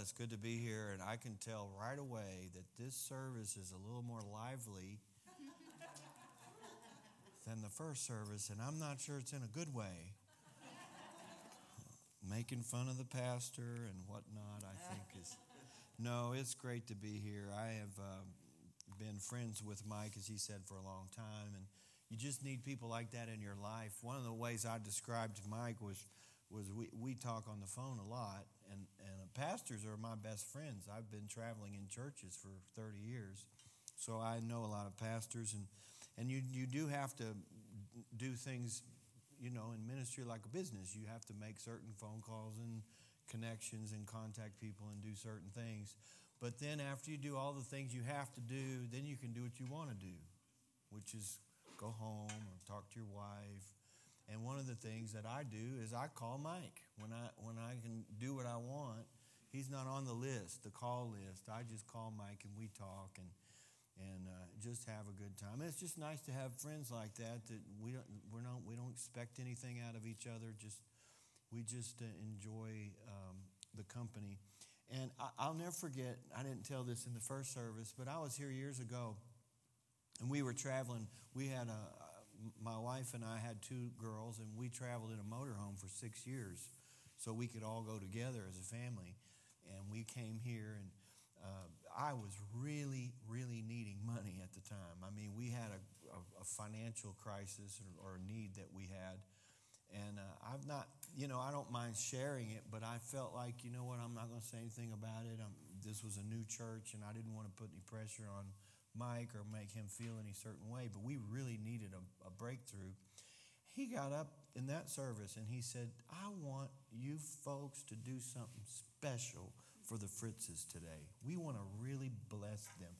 It's good to be here, and I can tell right away that this service is a little more lively than the first service, and I'm not sure it's in a good way. Making fun of the pastor and whatnot, I think is. No, it's great to be here. I have uh, been friends with Mike, as he said, for a long time, and you just need people like that in your life. One of the ways I described Mike was was we, we talk on the phone a lot, and, and pastors are my best friends. I've been traveling in churches for 30 years, so I know a lot of pastors, and, and you, you do have to do things, you know, in ministry like a business. You have to make certain phone calls and connections and contact people and do certain things. But then after you do all the things you have to do, then you can do what you want to do, which is go home or talk to your wife and one of the things that I do is I call Mike when I when I can do what I want. He's not on the list, the call list. I just call Mike and we talk and and uh, just have a good time. And it's just nice to have friends like that that we don't we don't we don't expect anything out of each other. Just we just uh, enjoy um, the company. And I, will never forget. I didn't tell this in the first service, but I was here years ago, and we were traveling. We had a, my wife and I had two girls, and we traveled in a motorhome for six years so we could all go together as a family. And we came here, and uh, I was really, really needing money at the time. I mean, we had a, a, a financial crisis or, or, a need that we had. And uh, I've not, you know, I don't mind sharing it, but I felt like, you know what, I'm not going to say anything about it. I'm, this was a new church, and I didn't want to put any pressure on Mike or make him feel any certain way, but we really needed a, a breakthrough. He got up in that service and he said, I want you folks to do something special for the Fritzes today. We want to really bless them.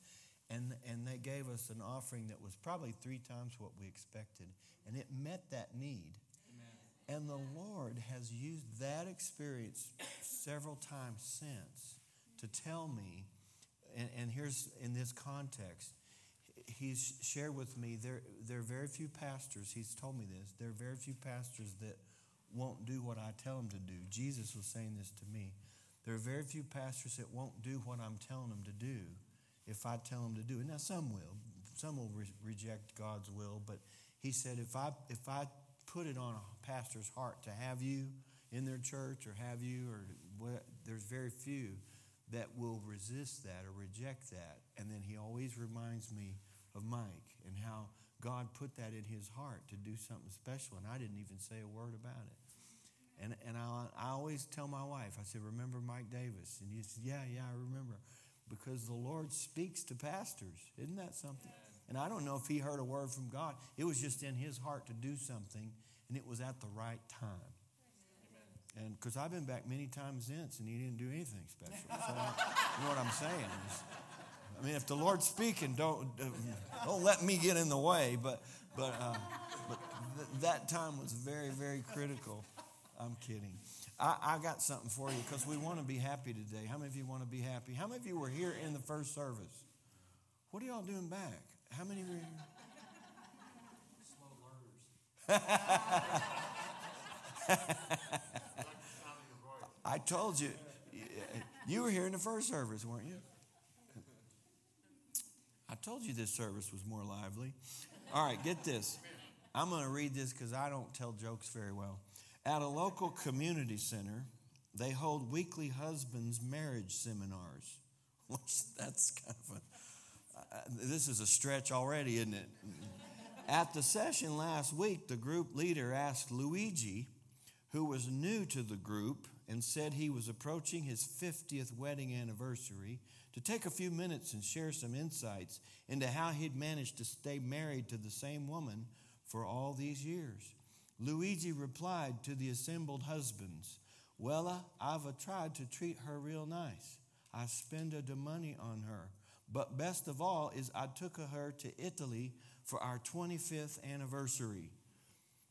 And, and they gave us an offering that was probably three times what we expected, and it met that need. Amen. And the Lord has used that experience several times since to tell me and, and here's in this context, he's shared with me there, there are very few pastors, he's told me this, there are very few pastors that won't do what I tell them to do. Jesus was saying this to me. There are very few pastors that won't do what I'm telling them to do if I tell them to do it. Now, some will. Some will re- reject God's will, but he said, if I, if I put it on a pastor's heart to have you in their church or have you, or what, there's very few that will resist that or reject that. And then he always reminds me of Mike and how God put that in his heart to do something special. And I didn't even say a word about it. And, and I, I always tell my wife, I said, Remember Mike Davis? And he said, Yeah, yeah, I remember. Because the Lord speaks to pastors. Isn't that something? And I don't know if he heard a word from God. It was just in his heart to do something, and it was at the right time. And because I've been back many times since, and he didn't do anything special. So I, you know what I'm saying? I mean, if the Lord's speaking, don't don't let me get in the way. But but uh, but th- that time was very very critical. I'm kidding. I, I got something for you because we want to be happy today. How many of you want to be happy? How many of you were here in the first service? What are y'all doing back? How many were here? Slow learners. I told you, you were here in the first service, weren't you? I told you this service was more lively. All right, get this. I'm going to read this because I don't tell jokes very well. At a local community center, they hold weekly husbands' marriage seminars. Which that's kind of a, uh, this is a stretch already, isn't it? At the session last week, the group leader asked Luigi, who was new to the group, and said he was approaching his 50th wedding anniversary to take a few minutes and share some insights into how he'd managed to stay married to the same woman for all these years. Luigi replied to the assembled husbands, Well, uh, I've tried to treat her real nice. I spend the money on her. But best of all is I took her to Italy for our 25th anniversary.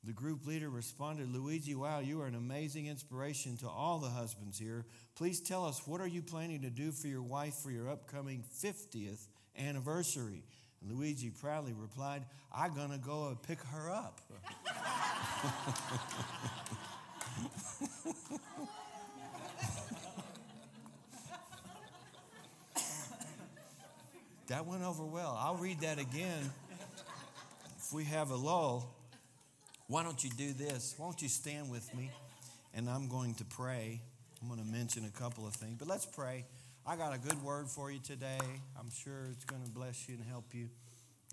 The group leader responded, Luigi, wow, you are an amazing inspiration to all the husbands here. Please tell us, what are you planning to do for your wife for your upcoming 50th anniversary? Luigi proudly replied, I'm going to go and pick her up. that went over well. I'll read that again. If we have a lull, why don't you do this? Why don't you stand with me? And I'm going to pray. I'm going to mention a couple of things, but let's pray. I got a good word for you today. I'm sure it's going to bless you and help you.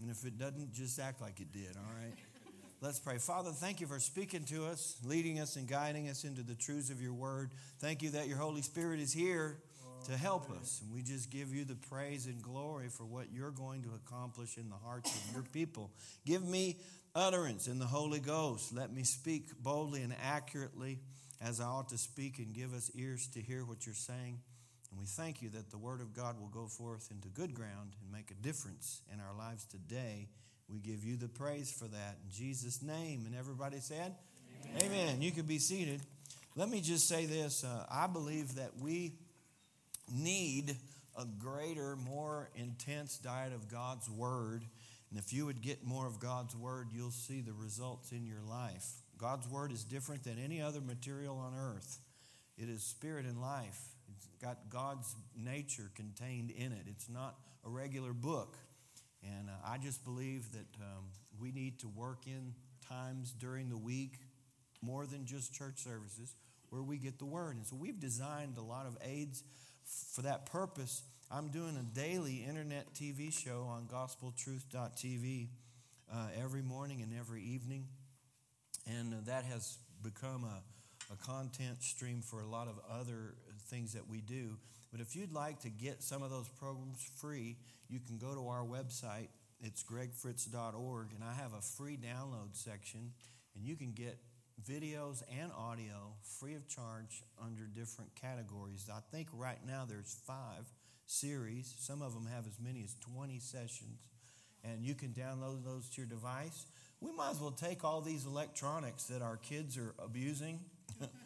And if it doesn't, just act like it did, all right? Let's pray. Father, thank you for speaking to us, leading us, and guiding us into the truths of your word. Thank you that your Holy Spirit is here to help us. And we just give you the praise and glory for what you're going to accomplish in the hearts of your people. Give me utterance in the Holy Ghost. Let me speak boldly and accurately as I ought to speak, and give us ears to hear what you're saying. And we thank you that the Word of God will go forth into good ground and make a difference in our lives today. We give you the praise for that in Jesus' name. And everybody said, Amen. Amen. You can be seated. Let me just say this uh, I believe that we need a greater, more intense diet of God's Word. And if you would get more of God's Word, you'll see the results in your life. God's Word is different than any other material on earth. It is spirit and life. It's got God's nature contained in it. It's not a regular book. And uh, I just believe that um, we need to work in times during the week, more than just church services, where we get the Word. And so we've designed a lot of aids for that purpose, I'm doing a daily internet TV show on gospeltruth.tv uh, every morning and every evening. And uh, that has become a, a content stream for a lot of other things that we do. But if you'd like to get some of those programs free, you can go to our website. It's gregfritz.org, and I have a free download section, and you can get videos and audio free of charge under different categories. I think right now there's five series. Some of them have as many as 20 sessions, and you can download those to your device. We might as well take all these electronics that our kids are abusing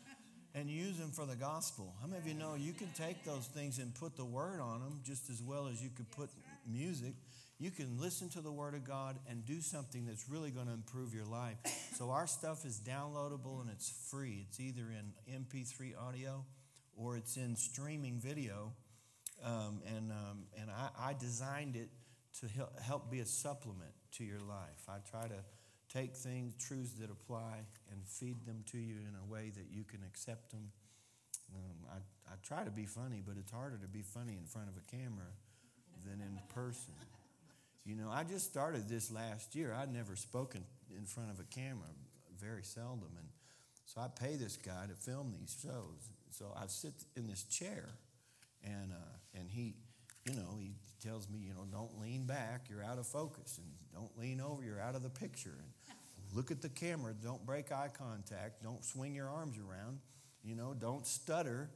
and use them for the gospel. How many of you know you can take those things and put the word on them just as well as you could put music? you can listen to the Word of God and do something that's really going to improve your life. So, our stuff is downloadable and it's free. It's either in MP3 audio or it's in streaming video. Um, and um, and I, I, designed it to help, help be a supplement to your life. I try to take things, truths that apply, and feed them to you in a way that you can accept them. Um, I, I try to be funny, but it's harder to be funny in front of a camera than in person. You know, I just started this last year. I'd never spoken in front of a camera, very seldom. And so I pay this guy to film these shows. So I sit in this chair, and, uh, and he, you know, he tells me, you know, don't lean back, you're out of focus. And don't lean over, you're out of the picture. And look at the camera, don't break eye contact, don't swing your arms around, you know, don't stutter.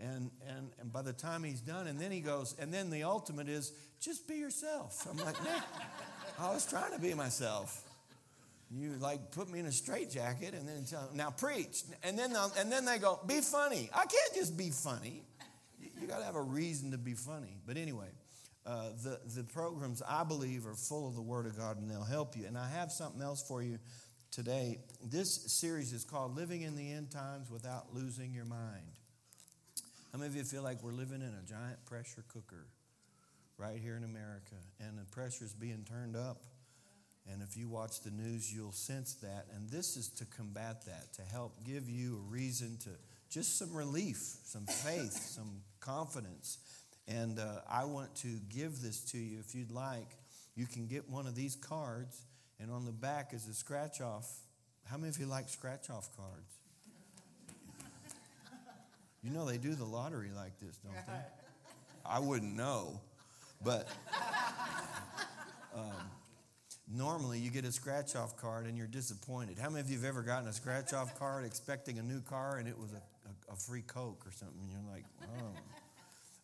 And, and, and by the time he's done, and then he goes, and then the ultimate is just be yourself. I'm like, man, I was trying to be myself. You like put me in a straitjacket and then tell now preach. And then, and then they go, be funny. I can't just be funny. You, you got to have a reason to be funny. But anyway, uh, the, the programs I believe are full of the Word of God and they'll help you. And I have something else for you today. This series is called Living in the End Times Without Losing Your Mind. How many of you feel like we're living in a giant pressure cooker right here in America and the pressure is being turned up? And if you watch the news, you'll sense that. And this is to combat that, to help give you a reason to just some relief, some faith, some confidence. And uh, I want to give this to you. If you'd like, you can get one of these cards, and on the back is a scratch off. How many of you like scratch off cards? You know they do the lottery like this, don't they? I wouldn't know, but um, normally you get a scratch off card and you're disappointed. How many of you have ever gotten a scratch off card expecting a new car and it was a, a, a free Coke or something? And you're like, oh.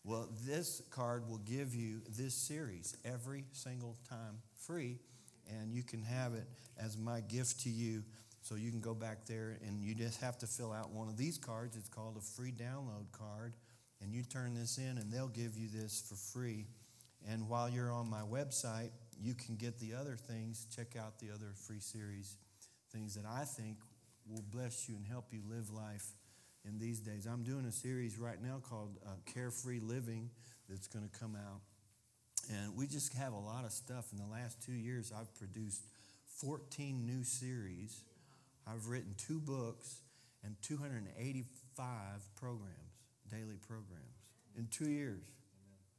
Well, this card will give you this series every single time free, and you can have it as my gift to you so you can go back there and you just have to fill out one of these cards. It's called a free download card. And you turn this in and they'll give you this for free. And while you're on my website, you can get the other things. Check out the other free series, things that I think will bless you and help you live life in these days. I'm doing a series right now called uh, Carefree Living that's going to come out. And we just have a lot of stuff. In the last two years, I've produced 14 new series. I've written two books and 285 programs, daily programs, in two years.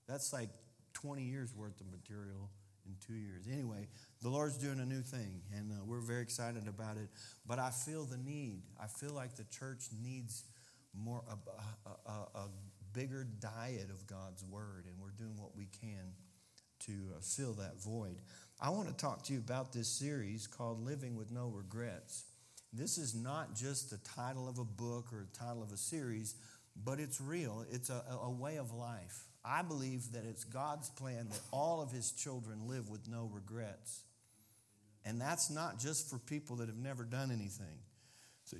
That's like 20 years worth of material in two years. Anyway, the Lord's doing a new thing, and uh, we're very excited about it. But I feel the need. I feel like the church needs more a, a, a, bigger diet of God's word, and we're doing what we can to uh, fill that void. I want to talk to you about this series called Living with No Regrets. This is not just the title of a book or the title of a series, but it's real. It's a, a way of life. I believe that it's God's plan that all of His children live with no regrets. And that's not just for people that have never done anything. So,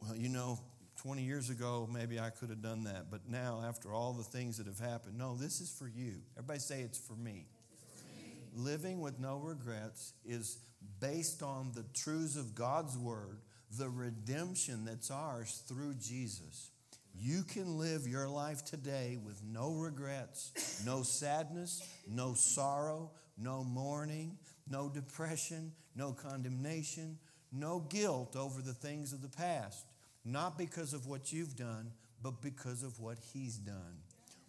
well, you know, 20 years ago, maybe I could have done that, but now, after all the things that have happened, no, this is for you. Everybody say it's for me. Living with no regrets is based on the truths of God's word, the redemption that's ours through Jesus. You can live your life today with no regrets, no sadness, no sorrow, no mourning, no depression, no condemnation, no guilt over the things of the past. Not because of what you've done, but because of what He's done.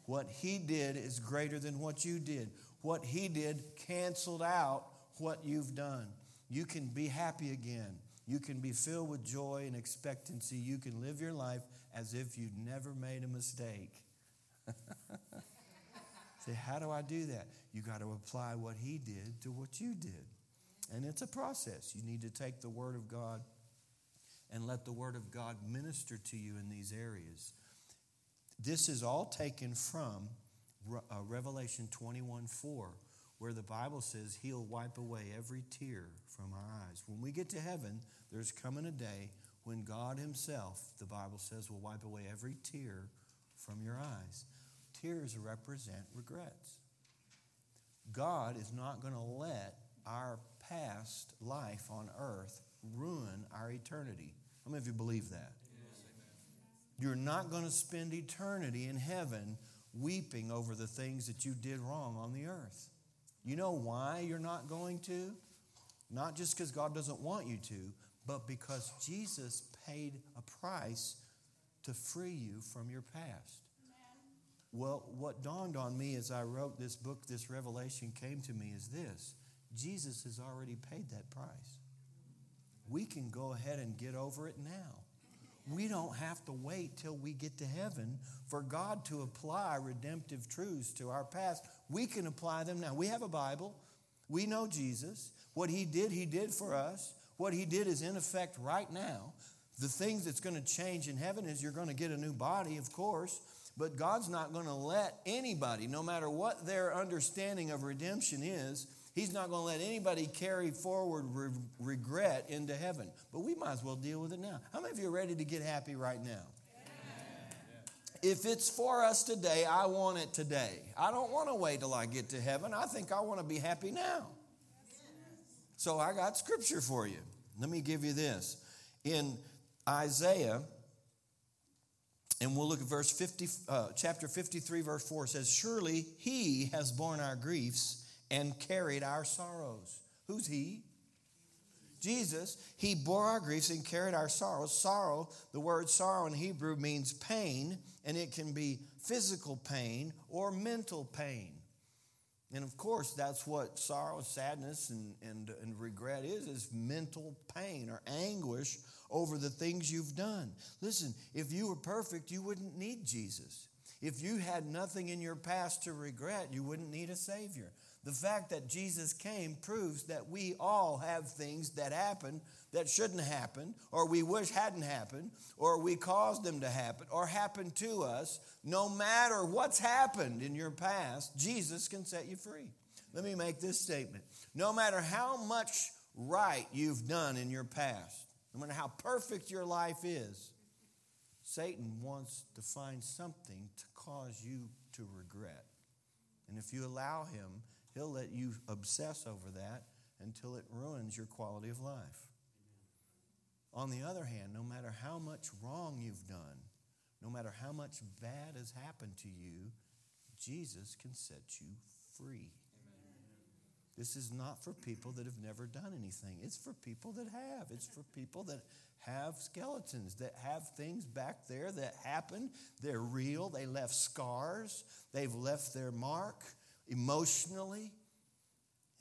What He did is greater than what you did. What He did canceled out what you've done. You can be happy again. You can be filled with joy and expectancy. You can live your life as if you'd never made a mistake. Say, how do I do that? You got to apply what he did to what you did. And it's a process. You need to take the Word of God and let the Word of God minister to you in these areas. This is all taken from uh, Revelation 21 4, where the Bible says He'll wipe away every tear from our eyes. When we get to heaven, there's coming a day when God Himself, the Bible says, will wipe away every tear from your eyes. Tears represent regrets. God is not going to let our past life on earth ruin our eternity. How many of you believe that? Yes, You're not going to spend eternity in heaven weeping over the things that you did wrong on the earth. You know why you're not going to? Not just because God doesn't want you to, but because Jesus paid a price to free you from your past. Well, what dawned on me as I wrote this book, this revelation came to me is this Jesus has already paid that price. We can go ahead and get over it now. We don't have to wait till we get to heaven for God to apply redemptive truths to our past. We can apply them now. We have a Bible. We know Jesus. What He did, He did for us. What he did is in effect right now. The things that's going to change in heaven is you're going to get a new body, of course, but God's not going to let anybody, no matter what their understanding of redemption is, He's not going to let anybody carry forward re- regret into heaven. But we might as well deal with it now. How many of you are ready to get happy right now? If it's for us today, I want it today. I don't want to wait till I get to heaven. I think I want to be happy now. So I got scripture for you. Let me give you this. In Isaiah, and we'll look at verse 50, uh, chapter 53, verse 4 says, Surely he has borne our griefs and carried our sorrows. Who's he? Jesus, he bore our griefs and carried our sorrows. Sorrow, the word sorrow in Hebrew means pain, and it can be physical pain or mental pain. And of course, that's what sorrow, sadness, and, and, and regret is, is mental pain or anguish over the things you've done. Listen, if you were perfect, you wouldn't need Jesus. If you had nothing in your past to regret, you wouldn't need a Savior. The fact that Jesus came proves that we all have things that happen that shouldn't happen, or we wish hadn't happened, or we caused them to happen, or happened to us. No matter what's happened in your past, Jesus can set you free. Let me make this statement. No matter how much right you've done in your past, no matter how perfect your life is, Satan wants to find something to cause you to regret. And if you allow him, He'll let you obsess over that until it ruins your quality of life. On the other hand, no matter how much wrong you've done, no matter how much bad has happened to you, Jesus can set you free. This is not for people that have never done anything. It's for people that have. It's for people that have skeletons, that have things back there that happened. They're real. They left scars, they've left their mark emotionally.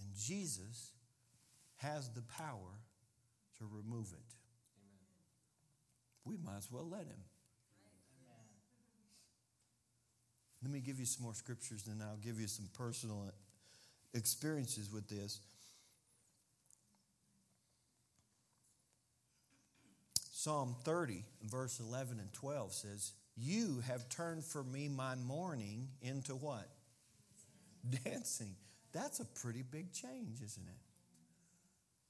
And Jesus has the power to remove it. Amen. We might as well let him. Let me give you some more scriptures, and I'll give you some personal experiences with this. Psalm 30, verse 11 and 12 says, You have turned for me my mourning into what? Dancing. That's a pretty big change, isn't it?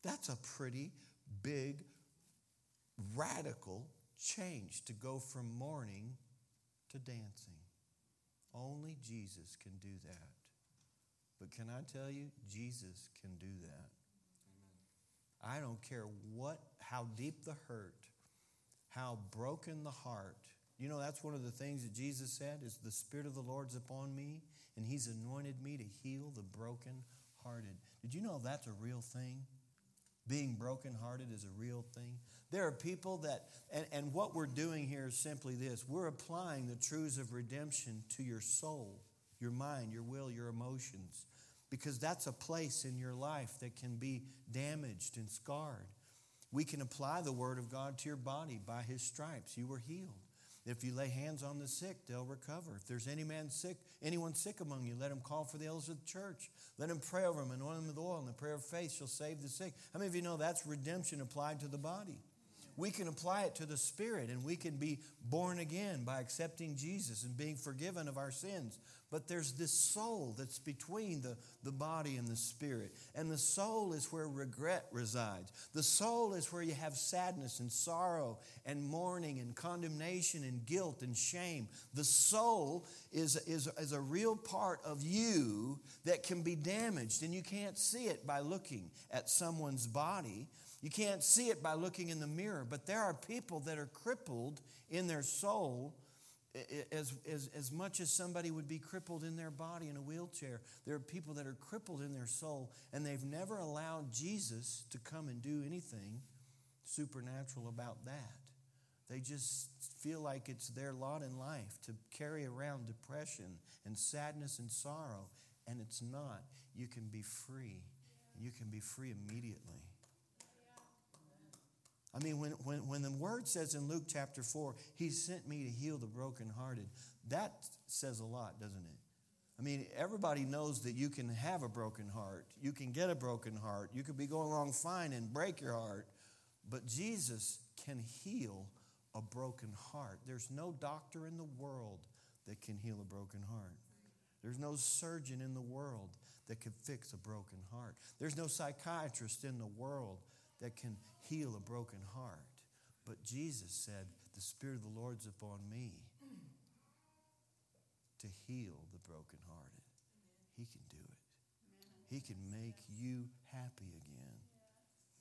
That's a pretty big, radical change to go from mourning to dancing. Only Jesus can do that. But can I tell you, Jesus can do that. Amen. I don't care what, how deep the hurt, how broken the heart. You know, that's one of the things that Jesus said is the Spirit of the Lord's upon me, and He's anointed me to heal the broken-hearted. Did you know that's a real thing? Being brokenhearted is a real thing. There are people that, and, and what we're doing here is simply this we're applying the truths of redemption to your soul your mind, your will, your emotions, because that's a place in your life that can be damaged and scarred. We can apply the Word of God to your body. By His stripes, you were healed. If you lay hands on the sick, they'll recover. If there's any man sick, anyone sick among you, let him call for the elders of the church. Let him pray over him, and anoint him with oil, and the prayer of faith shall save the sick. How many of you know that's redemption applied to the body? we can apply it to the Spirit and we can be born again by accepting Jesus and being forgiven of our sins. But there's this soul that's between the, the body and the spirit. And the soul is where regret resides. The soul is where you have sadness and sorrow and mourning and condemnation and guilt and shame. The soul is, is, is a real part of you that can be damaged, and you can't see it by looking at someone's body. You can't see it by looking in the mirror, but there are people that are crippled in their soul as, as, as much as somebody would be crippled in their body in a wheelchair. There are people that are crippled in their soul, and they've never allowed Jesus to come and do anything supernatural about that. They just feel like it's their lot in life to carry around depression and sadness and sorrow, and it's not. You can be free. You can be free immediately. I mean, when, when, when the word says in Luke chapter 4, He sent me to heal the brokenhearted, that says a lot, doesn't it? I mean, everybody knows that you can have a broken heart. You can get a broken heart. You could be going along fine and break your heart. But Jesus can heal a broken heart. There's no doctor in the world that can heal a broken heart. There's no surgeon in the world that can fix a broken heart. There's no psychiatrist in the world that can heal a broken heart. But Jesus said, The Spirit of the Lord's upon me to heal the brokenhearted. He can do it. He can make you happy again.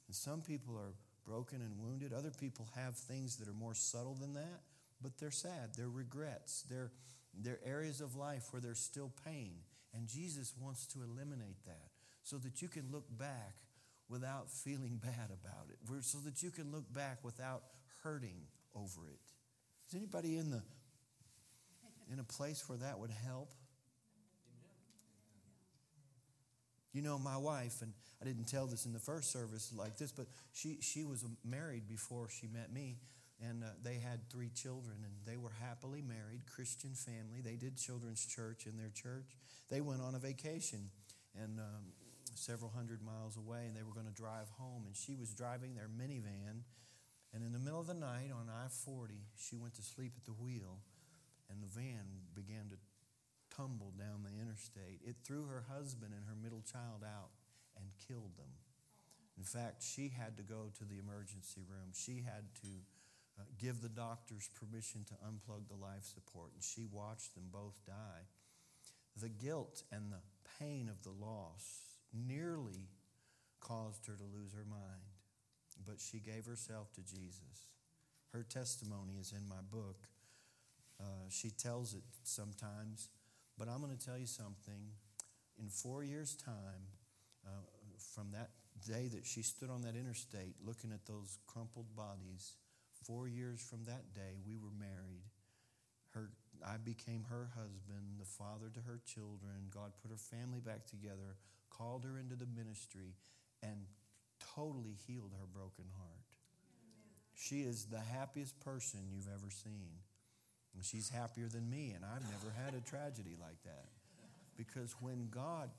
And some people are broken and wounded. Other people have things that are more subtle than that, but they're sad. They're regrets. They're, they're areas of life where there's still pain. And Jesus wants to eliminate that so that you can look back without feeling bad about it, so that you can look back without hurting over it. Is anybody in the in a place where that would help? You know, my wife, and I didn't tell this in the first service like this, but she, she was married before she met me, and uh, they had three children, and they were happily married, Christian family. They did children's church in their church. They went on a vacation, and um, several hundred miles away, and they were going to drive home. And she was driving their minivan. And in the middle of the night on I 40, she went to sleep at the wheel, and the van began to tumble down the interstate. It threw her husband and her middle child out and killed them. In fact, she had to go to the emergency room. She had to uh, give the doctors permission to unplug the life support, and she watched them both die. The guilt and the pain of the loss nearly caused her to lose her mind, but she gave herself to Jesus. Her testimony is in my book. Uh, she tells it sometimes, but I'm going to tell you something. In four years' time, uh, from that day that she stood on that interstate looking at those crumpled bodies, four years from that day, we were married. Her, I became her husband, the father to her children. God put her family back together, called her into the ministry, and totally healed her broken heart. She is the happiest person you've ever seen. And she's happier than me, and I've never had a tragedy like that. Because when God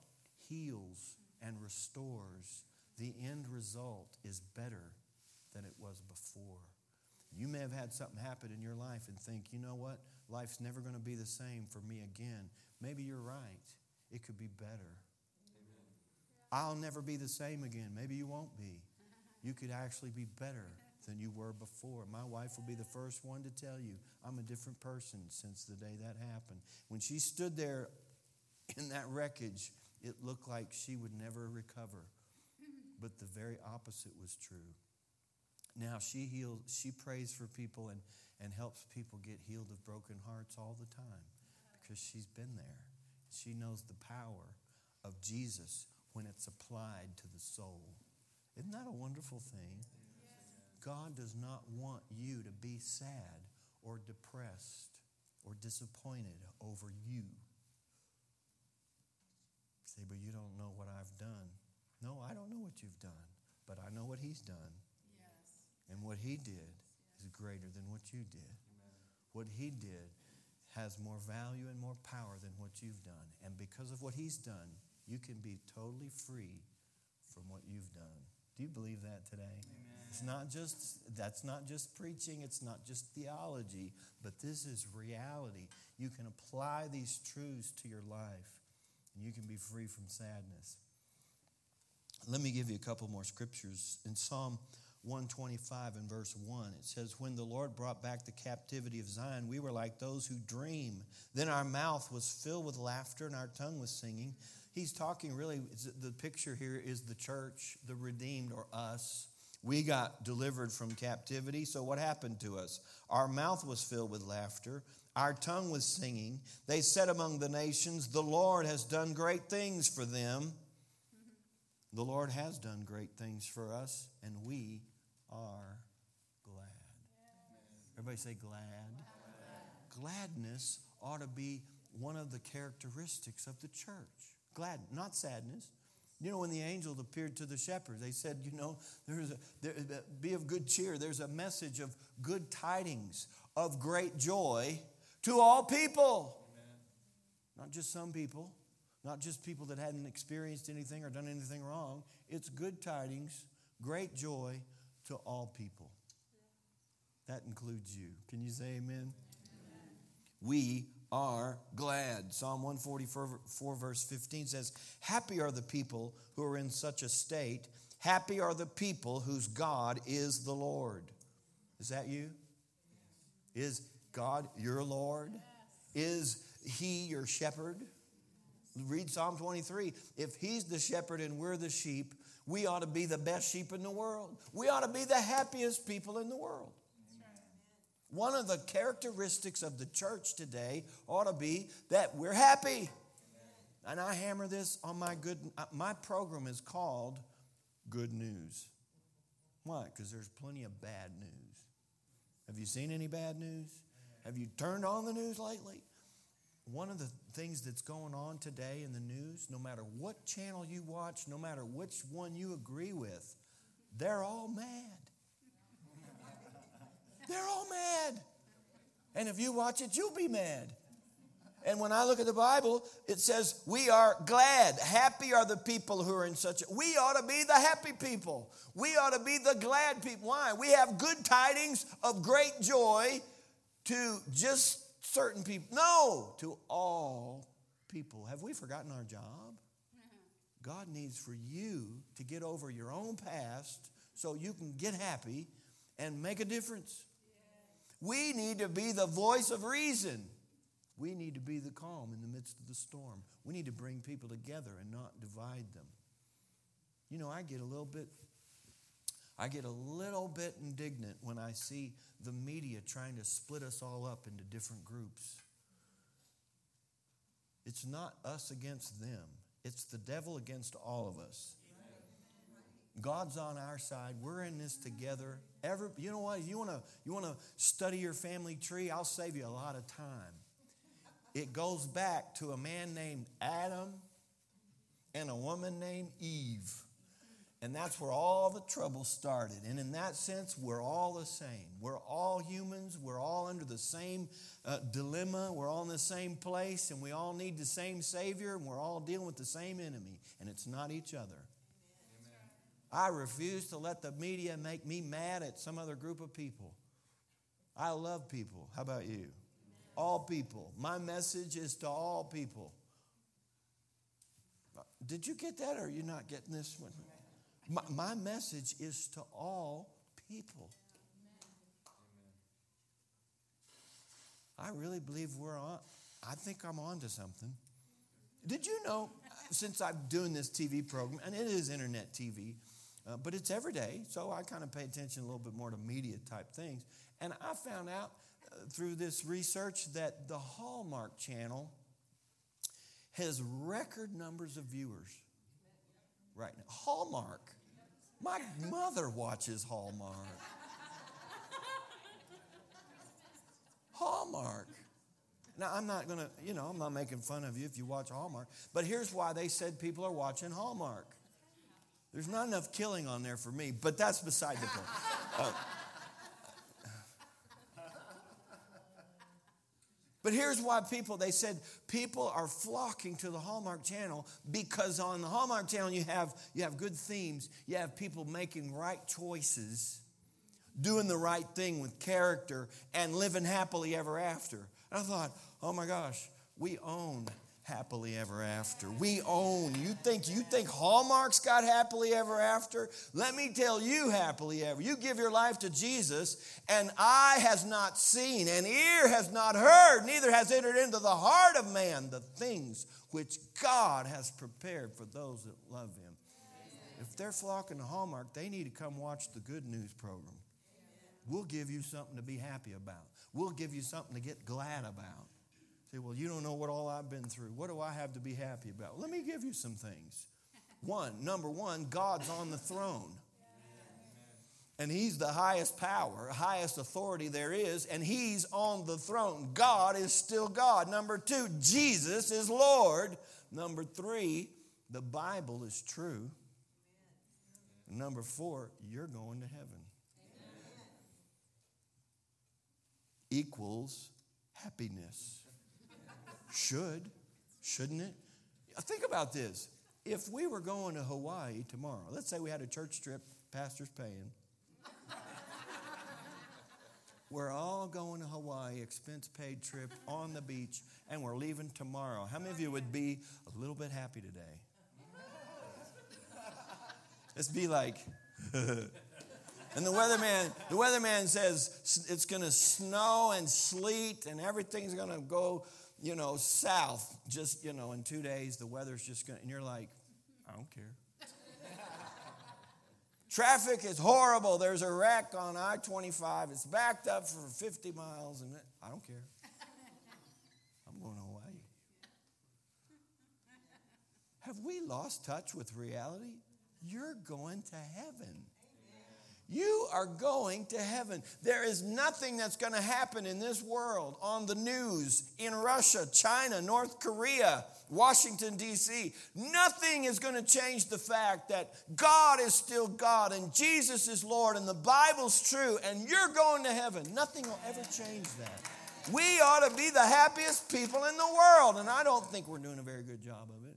heals and restores, the end result is better than it was before. You may have had something happen in your life and think, you know what? Life's never going to be the same for me again. Maybe you're right. It could be better. I'll never be the same again. Maybe you won't be. You could actually be better than you were before. My wife will be the first one to tell you I'm a different person since the day that happened. When she stood there in that wreckage, it looked like she would never recover. But the very opposite was true. Now she heals, she prays for people and, and helps people get healed of broken hearts all the time because she's been there. She knows the power of Jesus when it's applied to the soul. Isn't that a wonderful thing? God does not want you to be sad or depressed or disappointed over you. Say, but you don't know what I've done. No, I don't know what you've done, but I know what He's done. Yes. And what He did is greater than what you did. Amen. What He did has more value and more power than what you've done. And because of what He's done, you can be totally free from what you've done. Do you believe that today? Amen. It's not just that's not just preaching, it's not just theology, but this is reality. You can apply these truths to your life and you can be free from sadness. Let me give you a couple more scriptures. In Psalm 125 and verse 1, it says, When the Lord brought back the captivity of Zion, we were like those who dream. Then our mouth was filled with laughter and our tongue was singing. He's talking really, the picture here is the church, the redeemed, or us. We got delivered from captivity. So what happened to us? Our mouth was filled with laughter. Our tongue was singing. They said among the nations, The Lord has done great things for them. The Lord has done great things for us, and we are glad. Everybody say glad. Gladness ought to be one of the characteristics of the church. Glad, not sadness. You know, when the angel appeared to the shepherds, they said, You know, there's a, there, uh, be of good cheer. There's a message of good tidings, of great joy to all people. Amen. Not just some people, not just people that hadn't experienced anything or done anything wrong. It's good tidings, great joy to all people. That includes you. Can you say amen? amen. We are glad. Psalm 144, verse 15 says, Happy are the people who are in such a state. Happy are the people whose God is the Lord. Is that you? Is God your Lord? Is He your shepherd? Read Psalm 23. If He's the shepherd and we're the sheep, we ought to be the best sheep in the world. We ought to be the happiest people in the world. One of the characteristics of the church today ought to be that we're happy. And I hammer this on my good my program is called Good News. Why? Because there's plenty of bad news. Have you seen any bad news? Have you turned on the news lately? One of the things that's going on today in the news, no matter what channel you watch, no matter which one you agree with, they're all mad. They're all mad. And if you watch it, you'll be mad. And when I look at the Bible, it says, We are glad. Happy are the people who are in such a. We ought to be the happy people. We ought to be the glad people. Why? We have good tidings of great joy to just certain people. No, to all people. Have we forgotten our job? God needs for you to get over your own past so you can get happy and make a difference. We need to be the voice of reason. We need to be the calm in the midst of the storm. We need to bring people together and not divide them. You know, I get a little bit I get a little bit indignant when I see the media trying to split us all up into different groups. It's not us against them. It's the devil against all of us. God's on our side. We're in this together. Every, you know what? You want to you want to study your family tree? I'll save you a lot of time. It goes back to a man named Adam and a woman named Eve. And that's where all the trouble started. And in that sense, we're all the same. We're all humans. We're all under the same uh, dilemma. We're all in the same place. And we all need the same Savior. And we're all dealing with the same enemy. And it's not each other. I refuse to let the media make me mad at some other group of people. I love people. How about you? All people. My message is to all people. Did you get that or are you not getting this one? My, my message is to all people. I really believe we're on. I think I'm on to something. Did you know, since I'm doing this TV program, and it is internet TV, uh, but it's every day, so I kind of pay attention a little bit more to media type things. And I found out uh, through this research that the Hallmark Channel has record numbers of viewers right now. Hallmark. My mother watches Hallmark. Hallmark. Now, I'm not going to, you know, I'm not making fun of you if you watch Hallmark, but here's why they said people are watching Hallmark. There's not enough killing on there for me, but that's beside the point. Uh, But here's why people, they said people are flocking to the Hallmark Channel because on the Hallmark Channel you have, you have good themes, you have people making right choices, doing the right thing with character, and living happily ever after. And I thought, oh my gosh, we own happily ever after. We own. You think you think Hallmark's got happily ever after? Let me tell you happily ever. You give your life to Jesus, and eye has not seen, and ear has not heard, neither has entered into the heart of man the things which God has prepared for those that love him. If they're flocking to Hallmark, they need to come watch the good news program. We'll give you something to be happy about. We'll give you something to get glad about. Say, well, you don't know what all I've been through. What do I have to be happy about? Let me give you some things. One, number one, God's on the throne. And he's the highest power, highest authority there is, and he's on the throne. God is still God. Number two, Jesus is Lord. Number three, the Bible is true. Number four, you're going to heaven. Equals happiness. Should, shouldn't it? Think about this. If we were going to Hawaii tomorrow, let's say we had a church trip, pastor's paying. we're all going to Hawaii, expense paid trip on the beach, and we're leaving tomorrow. How many of you would be a little bit happy today? Let's be like, and the weatherman, the weatherman says it's going to snow and sleet and everything's going to go you know, south, just, you know, in two days, the weather's just going to, and you're like, I don't care. Traffic is horrible. There's a wreck on I 25. It's backed up for 50 miles, and I don't care. I'm going Hawaii. Have we lost touch with reality? You're going to heaven. You are going to heaven. There is nothing that's going to happen in this world, on the news, in Russia, China, North Korea, Washington, D.C. Nothing is going to change the fact that God is still God and Jesus is Lord and the Bible's true and you're going to heaven. Nothing will ever change that. We ought to be the happiest people in the world, and I don't think we're doing a very good job of it.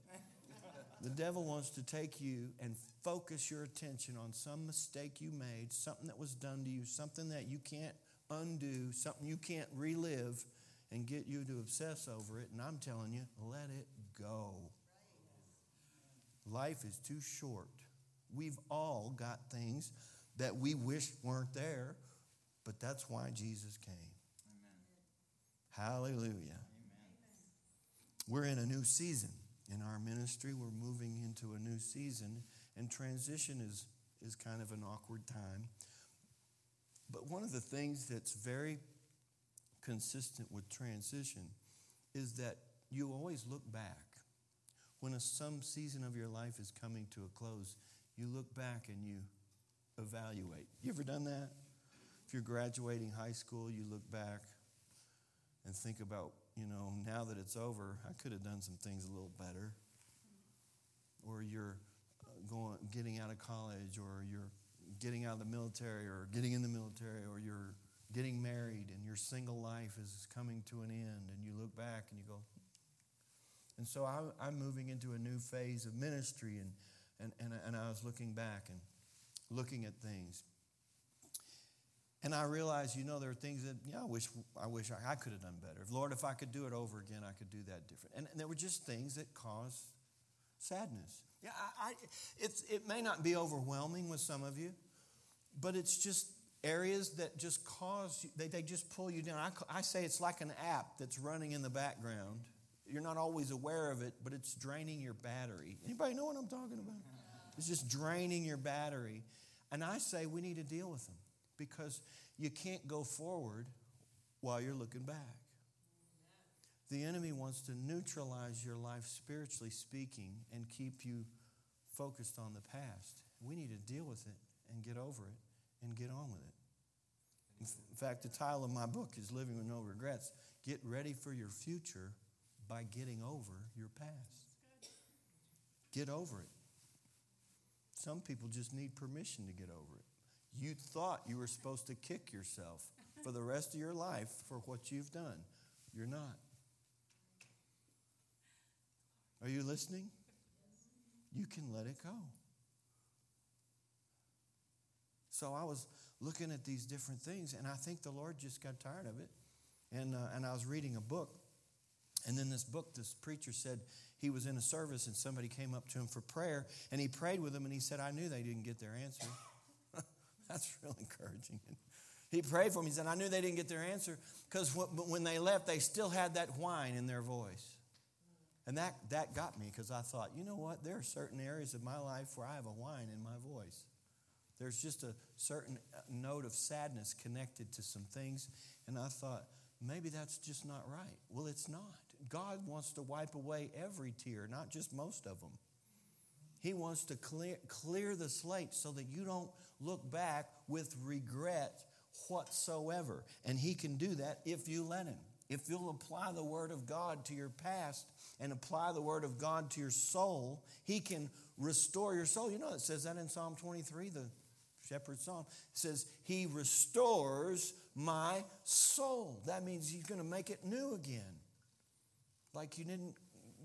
The devil wants to take you and focus your attention on some mistake you made, something that was done to you, something that you can't undo, something you can't relive, and get you to obsess over it. And I'm telling you, let it go. Life is too short. We've all got things that we wish weren't there, but that's why Jesus came. Amen. Hallelujah. Amen. We're in a new season in our ministry. We're moving into a new season. And transition is, is kind of an awkward time. But one of the things that's very consistent with transition is that you always look back. when a, some season of your life is coming to a close, you look back and you evaluate. You ever done that? If you're graduating high school, you look back and think about, you know, now that it's over, I could have done some things a little better. Or you're going, getting out of college, or you're getting out of the military, or getting in the military, or you're getting married and your single life is coming to an end, and you look back and you go, and so I, am moving into a new phase of ministry, and, and, and, and I was looking back and looking at things. And I realized, you know, there are things that, yeah, I wish I, wish I, I could have done better. Lord, if I could do it over again, I could do that different. And, and there were just things that caused sadness. Yeah, I, I, it's, it may not be overwhelming with some of you, but it's just areas that just cause, they, they just pull you down. I, I say it's like an app that's running in the background you're not always aware of it, but it's draining your battery. Anybody know what I'm talking about? It's just draining your battery. And I say we need to deal with them because you can't go forward while you're looking back. The enemy wants to neutralize your life spiritually speaking and keep you focused on the past. We need to deal with it and get over it and get on with it. In fact, the title of my book is Living with No Regrets. Get ready for your future by getting over your past. Get over it. Some people just need permission to get over it. You thought you were supposed to kick yourself for the rest of your life for what you've done. You're not. Are you listening? You can let it go. So I was looking at these different things, and I think the Lord just got tired of it. And, uh, and I was reading a book and then this book, this preacher said he was in a service and somebody came up to him for prayer and he prayed with them and he said, I knew they didn't get their answer. That's real encouraging. He prayed for them. He said, I knew they didn't get their answer because when they left, they still had that whine in their voice. And that, that got me because I thought, you know what? There are certain areas of my life where I have a whine in my voice. There's just a certain uh, note of sadness connected to some things. And I thought, maybe that's just not right. Well, it's not. God wants to wipe away every tear, not just most of them. He wants to clear, clear the slate so that you don't look back with regret whatsoever. And He can do that if you let Him. If you'll apply the Word of God to your past and apply the Word of God to your soul, He can restore your soul. You know, it says that in Psalm 23, the shepherd's psalm. It says, He restores my soul. That means He's going to make it new again like you didn't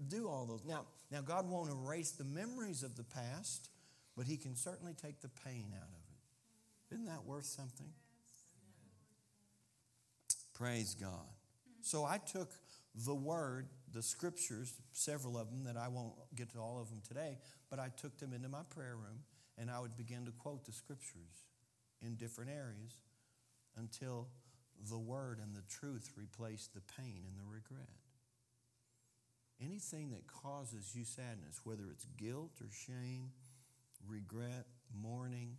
do all those. Now, now God won't erase the memories of the past, but He can certainly take the pain out of it. Isn't that worth something? Praise God. So I took the word, the scriptures, several of them that I won't get to all of them today, but I took them into my prayer room and I would begin to quote the scriptures in different areas until the word and the truth replaced the pain and the regret. Anything that causes you sadness, whether it's guilt or shame, regret, mourning,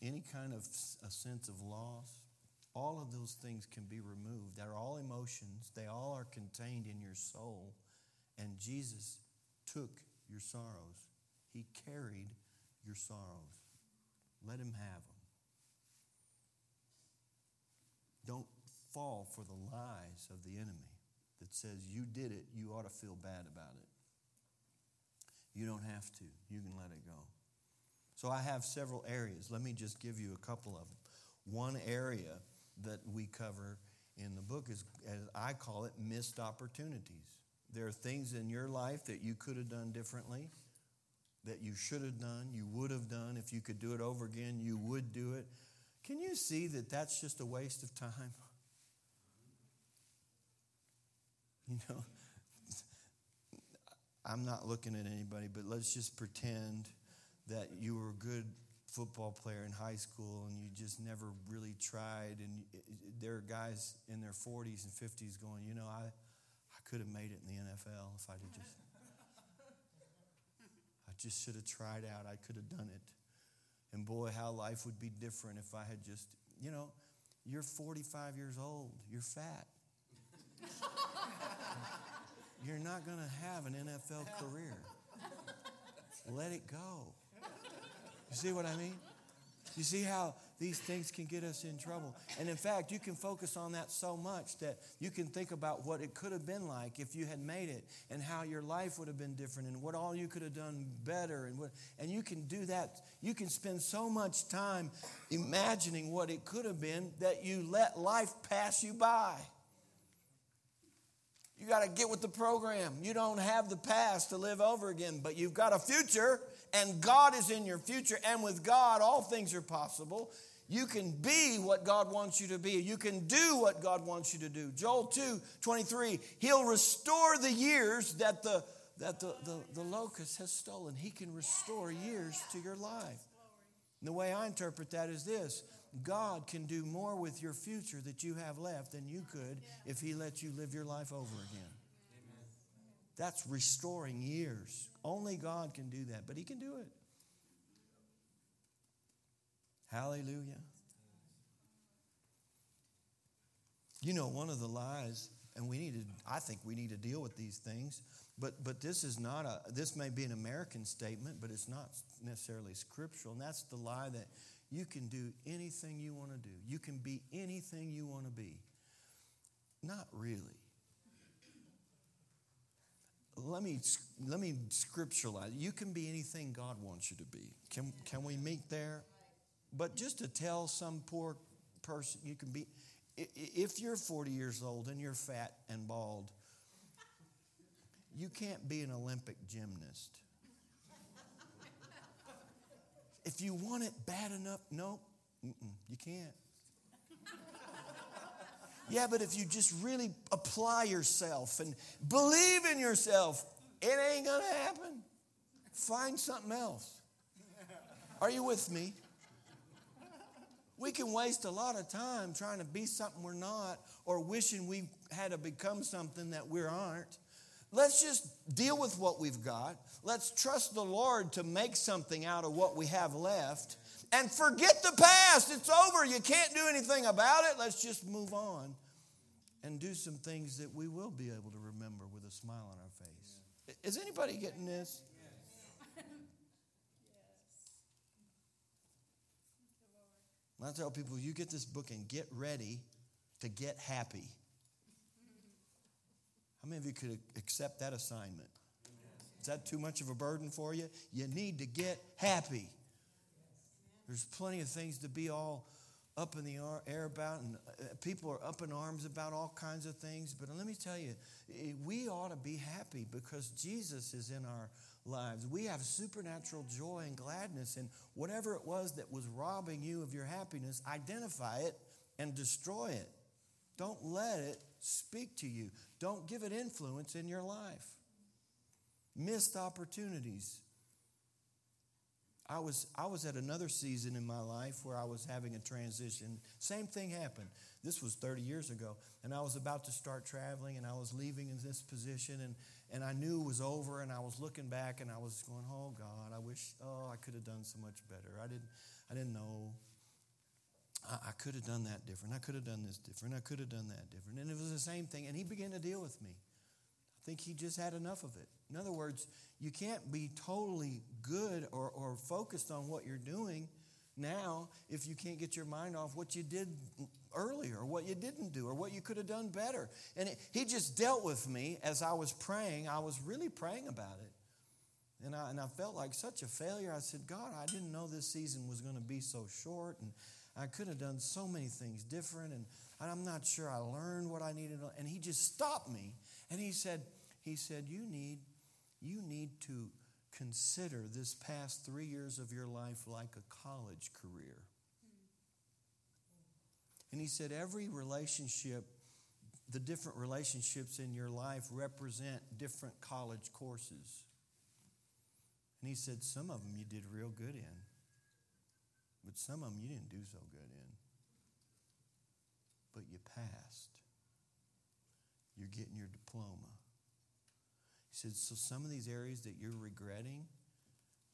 any kind of a sense of loss, all of those things can be removed. They're all emotions, they all are contained in your soul. And Jesus took your sorrows, He carried your sorrows. Let Him have them. Don't fall for the lies of the enemy that says you did it, you ought to feel bad about it. You don't have to. You can let it go. So I have several areas. Let me just give you a couple of them. One area that we cover in the book is, as I call it, missed opportunities. There are things in your life that you could have done differently, that you should have done, you would have done. If you could do it over again, you would do it. Can you see that that's just a waste of time? You know, I'm not looking at anybody, but let's just pretend that you were good football player in high school and you just never really tried. And there are guys in their 40s and 50s going, you know, I, I could have made it in the NFL if I'd have just. I just should have tried out. I could have done it. And boy, how life would be different if I had just, you know, you're 45 years old, you're fat. You're not going to have an NFL career. Let it go. You see what I mean? You see how these things can get us in trouble. And in fact, you can focus on that so much that you can think about what it could have been like if you had made it and how your life would have been different and what all you could have done better and what and you can do that. You can spend so much time imagining what it could have been that you let life pass you by. You got to get with the program. You don't have the past to live over again, but you've got a future, and God is in your future. And with God, all things are possible. You can be what God wants you to be. You can do what God wants you to do. Joel 2 23, He'll restore the years that the, that the, the, the locust has stolen. He can restore years to your life. And the way I interpret that is this God can do more with your future that you have left than you could if He let you live your life over again. That's restoring years. Only God can do that, but He can do it. Hallelujah. You know, one of the lies, and we need to, I think we need to deal with these things, but, but this is not a, this may be an American statement, but it's not necessarily scriptural, and that's the lie that you can do anything you want to do. You can be anything you want to be. Not really. Let me, let me scripturalize. You can be anything God wants you to be. Can, can we meet there? But just to tell some poor person you can be, if you're 40 years old and you're fat and bald, you can't be an Olympic gymnast. If you want it bad enough, no, you can't. Yeah, but if you just really apply yourself and believe in yourself, it ain't gonna happen. Find something else. Are you with me? We can waste a lot of time trying to be something we're not or wishing we had to become something that we aren't. Let's just deal with what we've got. Let's trust the Lord to make something out of what we have left and forget the past. It's over. You can't do anything about it. Let's just move on and do some things that we will be able to remember with a smile on our face. Is anybody getting this? I tell people, you get this book and get ready to get happy. How many of you could accept that assignment? Is that too much of a burden for you? You need to get happy. There's plenty of things to be all up in the air about, and uh, people are up in arms about all kinds of things. But let me tell you, we ought to be happy because Jesus is in our lives. We have supernatural joy and gladness, and whatever it was that was robbing you of your happiness, identify it and destroy it. Don't let it speak to you, don't give it influence in your life. Missed opportunities. I was, I was at another season in my life where I was having a transition. Same thing happened. This was 30 years ago. And I was about to start traveling and I was leaving in this position. And, and I knew it was over and I was looking back and I was going, oh God, I wish, oh, I could have done so much better. I didn't, I didn't know. I, I could have done that different. I could have done this different. I could have done that different. And it was the same thing. And he began to deal with me. Think he just had enough of it. In other words, you can't be totally good or, or focused on what you're doing now if you can't get your mind off what you did earlier or what you didn't do or what you could have done better. And it, he just dealt with me as I was praying. I was really praying about it. And I, and I felt like such a failure. I said, God, I didn't know this season was going to be so short. And I could have done so many things different. And I'm not sure I learned what I needed. And he just stopped me. And he said, he said, you need, you need to consider this past three years of your life like a college career. And he said, every relationship, the different relationships in your life represent different college courses. And he said, some of them you did real good in, but some of them you didn't do so good in. But you passed. You're getting your diploma. Said, so some of these areas that you're regretting,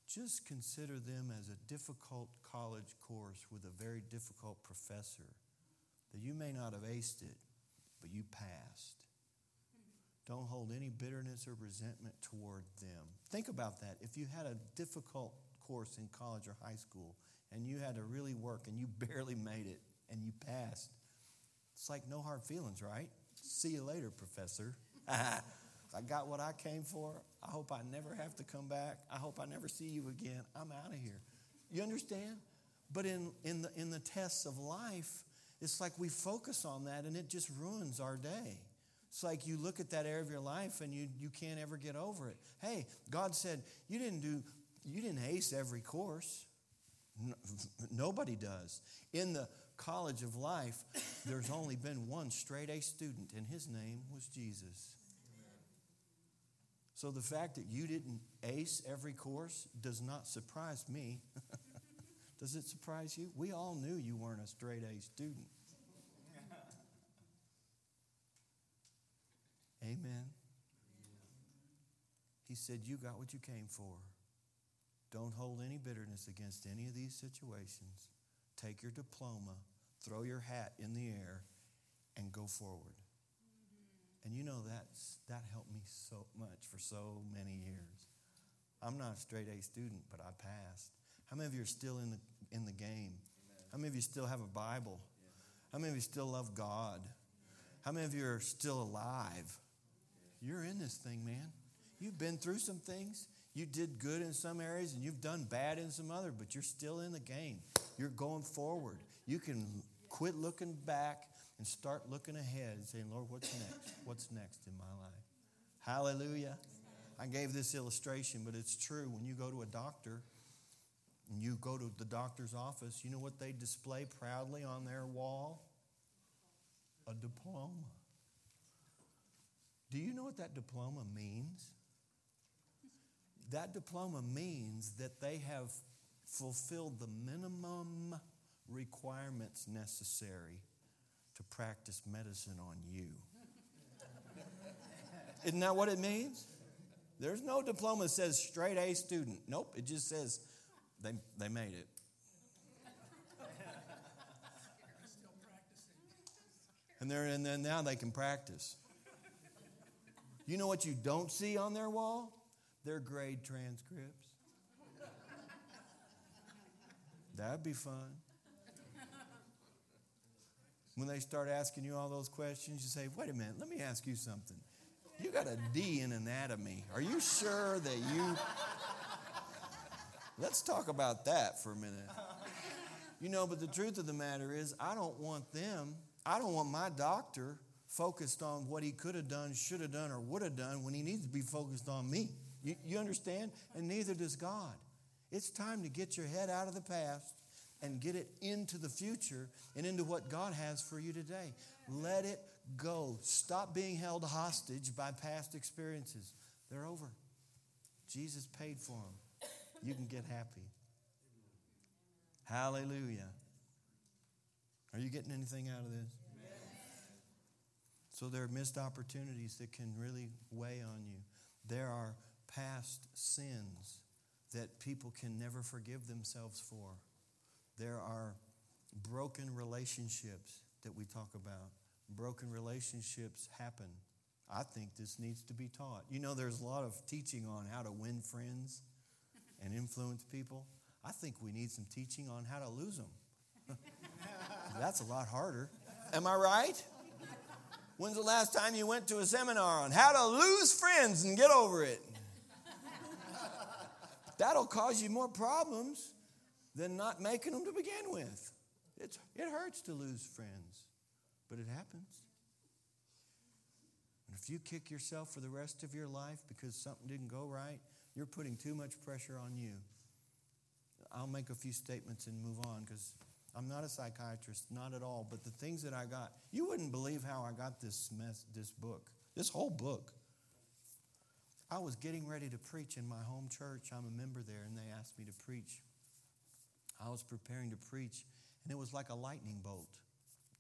just consider them as a difficult college course with a very difficult professor that you may not have aced it, but you passed. Don't hold any bitterness or resentment toward them. Think about that. If you had a difficult course in college or high school and you had to really work and you barely made it and you passed, it's like no hard feelings, right? See you later, professor. I got what I came for. I hope I never have to come back. I hope I never see you again. I'm out of here. You understand? But in, in, the, in the tests of life, it's like we focus on that and it just ruins our day. It's like you look at that area of your life and you, you can't ever get over it. Hey, God said, you didn't do, you didn't ace every course. No, nobody does. In the college of life, there's only been one straight A student, and his name was Jesus. So the fact that you didn't ace every course does not surprise me. does it surprise you? We all knew you weren't a straight A student. Amen. He said, You got what you came for. Don't hold any bitterness against any of these situations. Take your diploma, throw your hat in the air, and go forward. And you know that's, that helped me so much for so many years. I'm not a straight A student, but I passed. How many of you are still in the, in the game? Amen. How many of you still have a Bible? Yeah. How many of you still love God? How many of you are still alive? You're in this thing, man. You've been through some things. You did good in some areas and you've done bad in some other, but you're still in the game. You're going forward. You can quit looking back and start looking ahead and saying, Lord, what's next? What's next in my life? Hallelujah. I gave this illustration, but it's true. When you go to a doctor and you go to the doctor's office, you know what they display proudly on their wall? A diploma. Do you know what that diploma means? That diploma means that they have fulfilled the minimum requirements necessary to practice medicine on you. Isn't that what it means? There's no diploma that says straight A student. Nope, it just says they, they made it. And, they're, and then now they can practice. You know what you don't see on their wall? Their grade transcripts. That'd be fun. When they start asking you all those questions, you say, wait a minute, let me ask you something. You got a D in anatomy. Are you sure that you. Let's talk about that for a minute. You know, but the truth of the matter is, I don't want them, I don't want my doctor focused on what he could have done, should have done, or would have done when he needs to be focused on me. You, you understand? And neither does God. It's time to get your head out of the past and get it into the future and into what God has for you today. Let it go. Stop being held hostage by past experiences. They're over. Jesus paid for them. You can get happy. Hallelujah. Are you getting anything out of this? So there are missed opportunities that can really weigh on you. There are past sins that people can never forgive themselves for. There are broken relationships that we talk about. Broken relationships happen. I think this needs to be taught. You know, there's a lot of teaching on how to win friends and influence people. I think we need some teaching on how to lose them. That's a lot harder. Am I right? When's the last time you went to a seminar on how to lose friends and get over it? That'll cause you more problems than not making them to begin with. It's, it hurts to lose friends, but it happens. And if you kick yourself for the rest of your life because something didn't go right, you're putting too much pressure on you. I'll make a few statements and move on because I'm not a psychiatrist, not at all. But the things that I got, you wouldn't believe how I got this mess, this book, this whole book. I was getting ready to preach in my home church. I'm a member there, and they asked me to preach. I was preparing to preach, and it was like a lightning bolt.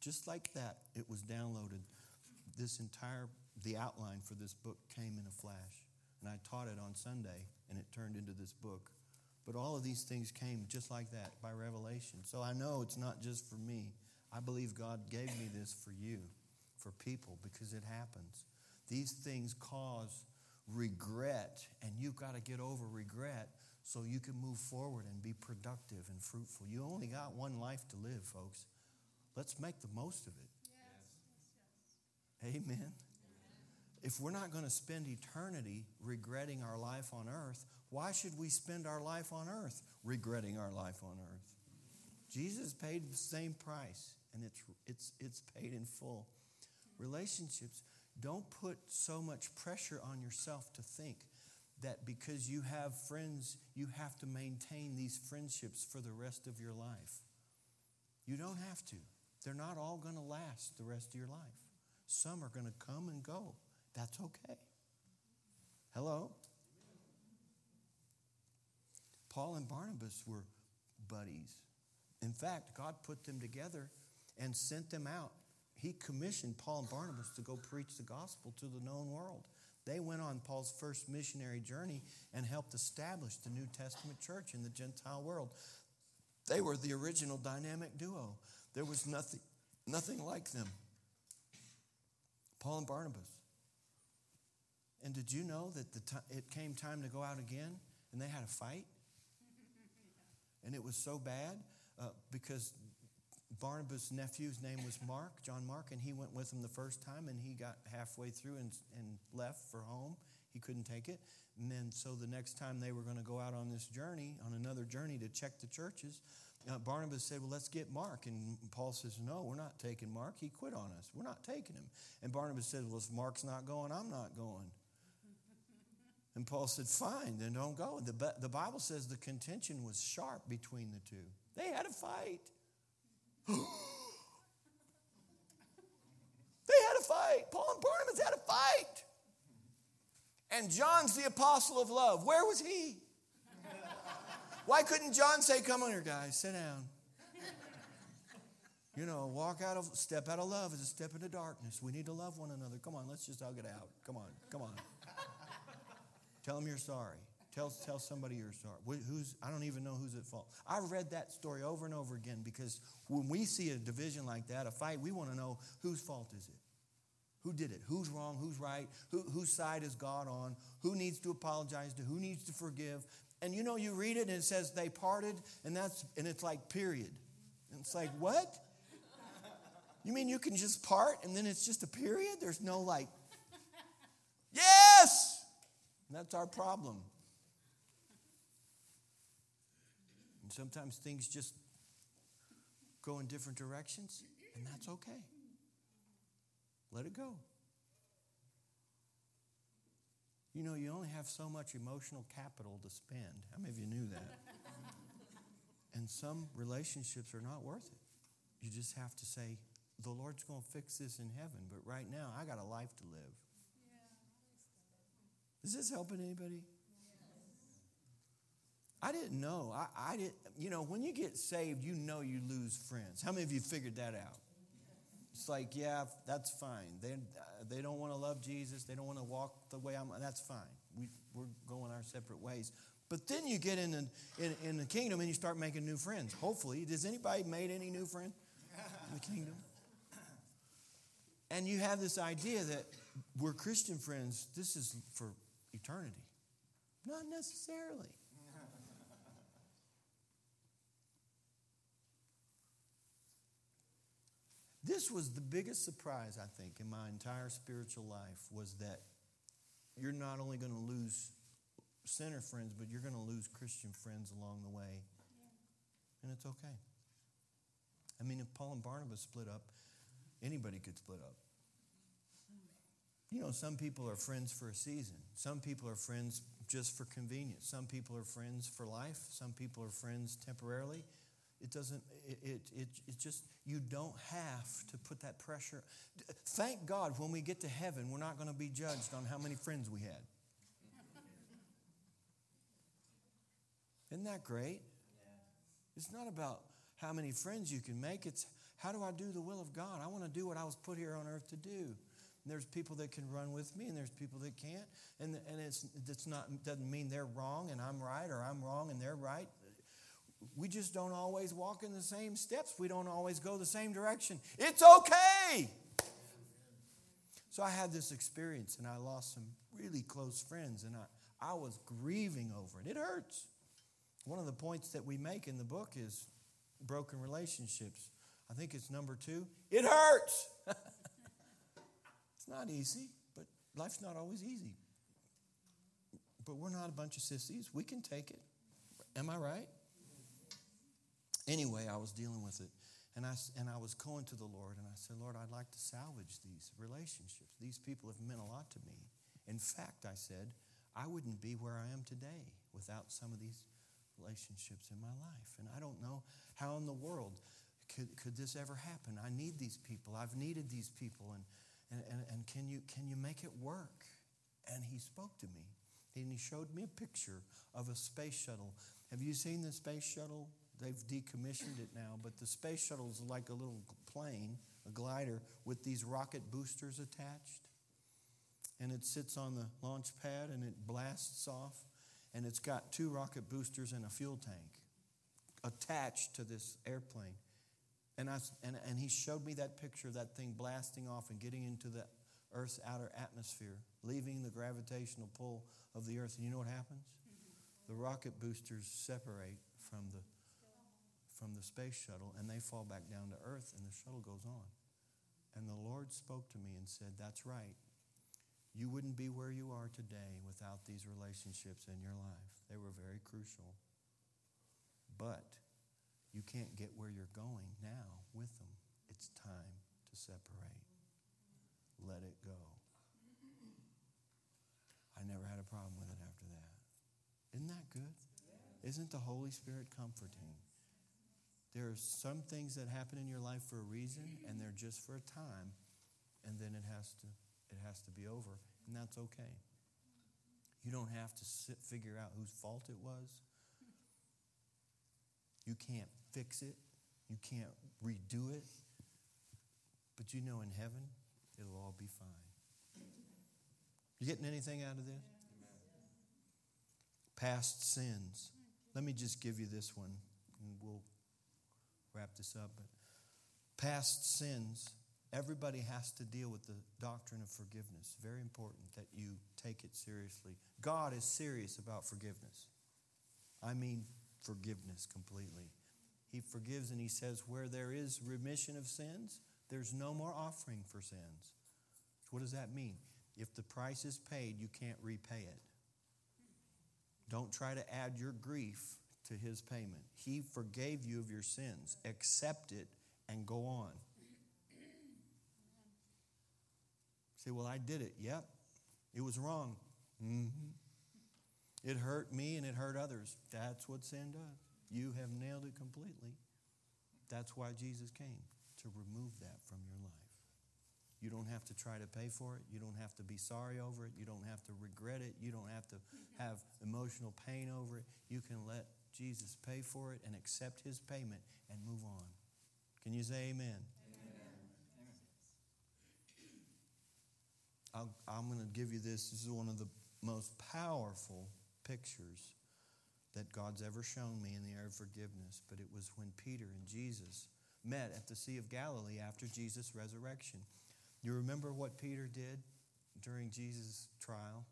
Just like that, it was downloaded. This entire, the outline for this book came in a flash. And I taught it on Sunday, and it turned into this book. But all of these things came just like that by revelation. So I know it's not just for me. I believe God gave me this for you, for people, because it happens. These things cause regret, and you've got to get over regret so you can move forward and be productive and fruitful. You only got one life to live, folks. Let's make the most of it. Yes. Amen. If we're not going to spend eternity regretting our life on earth, why should we spend our life on earth regretting our life on earth? Jesus paid the same price, and it's, it's, it's paid in full. Relationships, don't put so much pressure on yourself to think that because you have friends, you have to maintain these friendships for the rest of your life. You don't have to. They're not all going to last the rest of your life. Some are going to come and go. That's okay. Hello? Paul and Barnabas were buddies. In fact, God put them together and sent them out. He commissioned Paul and Barnabas to go preach the gospel to the known world. They went on Paul's first missionary journey and helped establish the New Testament church in the Gentile world. They were the original dynamic duo. There was nothing, nothing like them. Paul and Barnabas. And did you know that the t- it came time to go out again and they had a fight? And it was so bad uh, because Barnabas' nephew's name was Mark, John Mark, and he went with him the first time and he got halfway through and, and left for home. He couldn't take it. And then, so the next time they were going to go out on this journey, on another journey to check the churches, uh, Barnabas said, Well, let's get Mark. And Paul says, No, we're not taking Mark. He quit on us. We're not taking him. And Barnabas said, Well, if Mark's not going, I'm not going. And Paul said, Fine, then don't go. The, the Bible says the contention was sharp between the two. They had a fight. they had a fight. Paul and Barnabas had a fight. And John's the apostle of love. Where was he? Why couldn't John say, Come on here, guys, sit down? You know, walk out of, step out of love is a step into darkness. We need to love one another. Come on, let's just hug it out. Come on, come on. Tell them you're sorry. Tell, tell somebody you're sorry. Who's, I don't even know who's at fault. I read that story over and over again because when we see a division like that, a fight, we want to know whose fault is it? Who did it? Who's wrong? Who's right? Who, whose side is God on? Who needs to apologize to? Who needs to forgive? And you know, you read it and it says they parted, and that's and it's like period. And it's like, what? You mean you can just part and then it's just a period? There's no like, yes! And that's our problem. And sometimes things just go in different directions, and that's okay. Let it go. You know, you only have so much emotional capital to spend. How many of you knew that? and some relationships are not worth it. You just have to say, the Lord's going to fix this in heaven, but right now I got a life to live. Is this helping anybody? I didn't know. I, I didn't, you know, when you get saved, you know you lose friends. How many of you figured that out? It's like, yeah, that's fine. They, they don't want to love Jesus. They don't want to walk the way I'm. That's fine. We, we're going our separate ways. But then you get in the, in, in the kingdom and you start making new friends. Hopefully. Does anybody made any new friends in the kingdom? And you have this idea that we're Christian friends. This is for eternity. Not necessarily. This was the biggest surprise, I think, in my entire spiritual life was that you're not only going to lose sinner friends, but you're going to lose Christian friends along the way. And it's okay. I mean, if Paul and Barnabas split up, anybody could split up. You know, some people are friends for a season. Some people are friends just for convenience. Some people are friends for life. Some people are friends temporarily. It doesn't, it, it, it, just, you don't have to put that pressure. Thank God when we get to heaven, we're not going to be judged on how many friends we had. Isn't that great? It's not about how many friends you can make, it's how do I do the will of God? I want to do what I was put here on earth to do. And there's people that can run with me, and there's people that can't. And, and it's, it's not, doesn't mean they're wrong and I'm right, or I'm wrong and they're right we just don't always walk in the same steps. We don't always go the same direction. It's okay. So I had this experience and I lost some really close friends and I, I was grieving over it. It hurts. One of the points that we make in the book is broken relationships. I think it's number two. It hurts. it's not easy, but life's not always easy. But we're not a bunch of sissies. We can take it. Am I right? Anyway, I was dealing with it. And I, and I was going to the Lord and I said, Lord, I'd like to salvage these relationships. These people have meant a lot to me. In fact, I said, I wouldn't be where I am today without some of these relationships in my life. And I don't know how in the world could, could this ever happen. I need these people. I've needed these people. And, and, and, and can, you, can you make it work? And he spoke to me. And he showed me a picture of a space shuttle. Have you seen the space shuttle They've decommissioned it now, but the space shuttle is like a little plane, a glider, with these rocket boosters attached. And it sits on the launch pad and it blasts off. And it's got two rocket boosters and a fuel tank attached to this airplane. And, I, and, and he showed me that picture of that thing blasting off and getting into the Earth's outer atmosphere, leaving the gravitational pull of the Earth. And you know what happens? The rocket boosters separate from the from the space shuttle and they fall back down to earth and the shuttle goes on. And the Lord spoke to me and said, That's right. You wouldn't be where you are today without these relationships in your life. They were very crucial. But you can't get where you're going now with them. It's time to separate. Let it go. I never had a problem with it after that. Isn't that good? Isn't the Holy Spirit comforting? There are some things that happen in your life for a reason, and they're just for a time, and then it has to it has to be over, and that's okay. You don't have to sit, figure out whose fault it was. You can't fix it. You can't redo it. But you know in heaven, it'll all be fine. You getting anything out of this? Past sins. Let me just give you this one, and we'll wrap this up. But past sins, everybody has to deal with the doctrine of forgiveness. Very important that you take it seriously. God is serious about forgiveness. I mean, forgiveness completely. He forgives and He says, where there is remission of sins, there's no more offering for sins. What does that mean? If the price is paid, you can't repay it. Don't try to add your grief to his payment. He forgave you of your sins. Accept it and go on. Say, well, I did it. Yep. It was wrong. Mm-hmm. It hurt me and it hurt others. That's what sin does. You have nailed it completely. That's why Jesus came to remove that from your life. You don't have to try to pay for it. You don't have to be sorry over it. You don't have to regret it. You don't have to have emotional pain over it. You can let Jesus pay for it and accept his payment and move on. Can you say amen? amen. i am going to give you this. This is one of the most powerful pictures that God's ever shown me in the area of forgiveness. But it was when Peter and Jesus met at the Sea of Galilee after Jesus' resurrection. You remember what Peter did during Jesus' trial?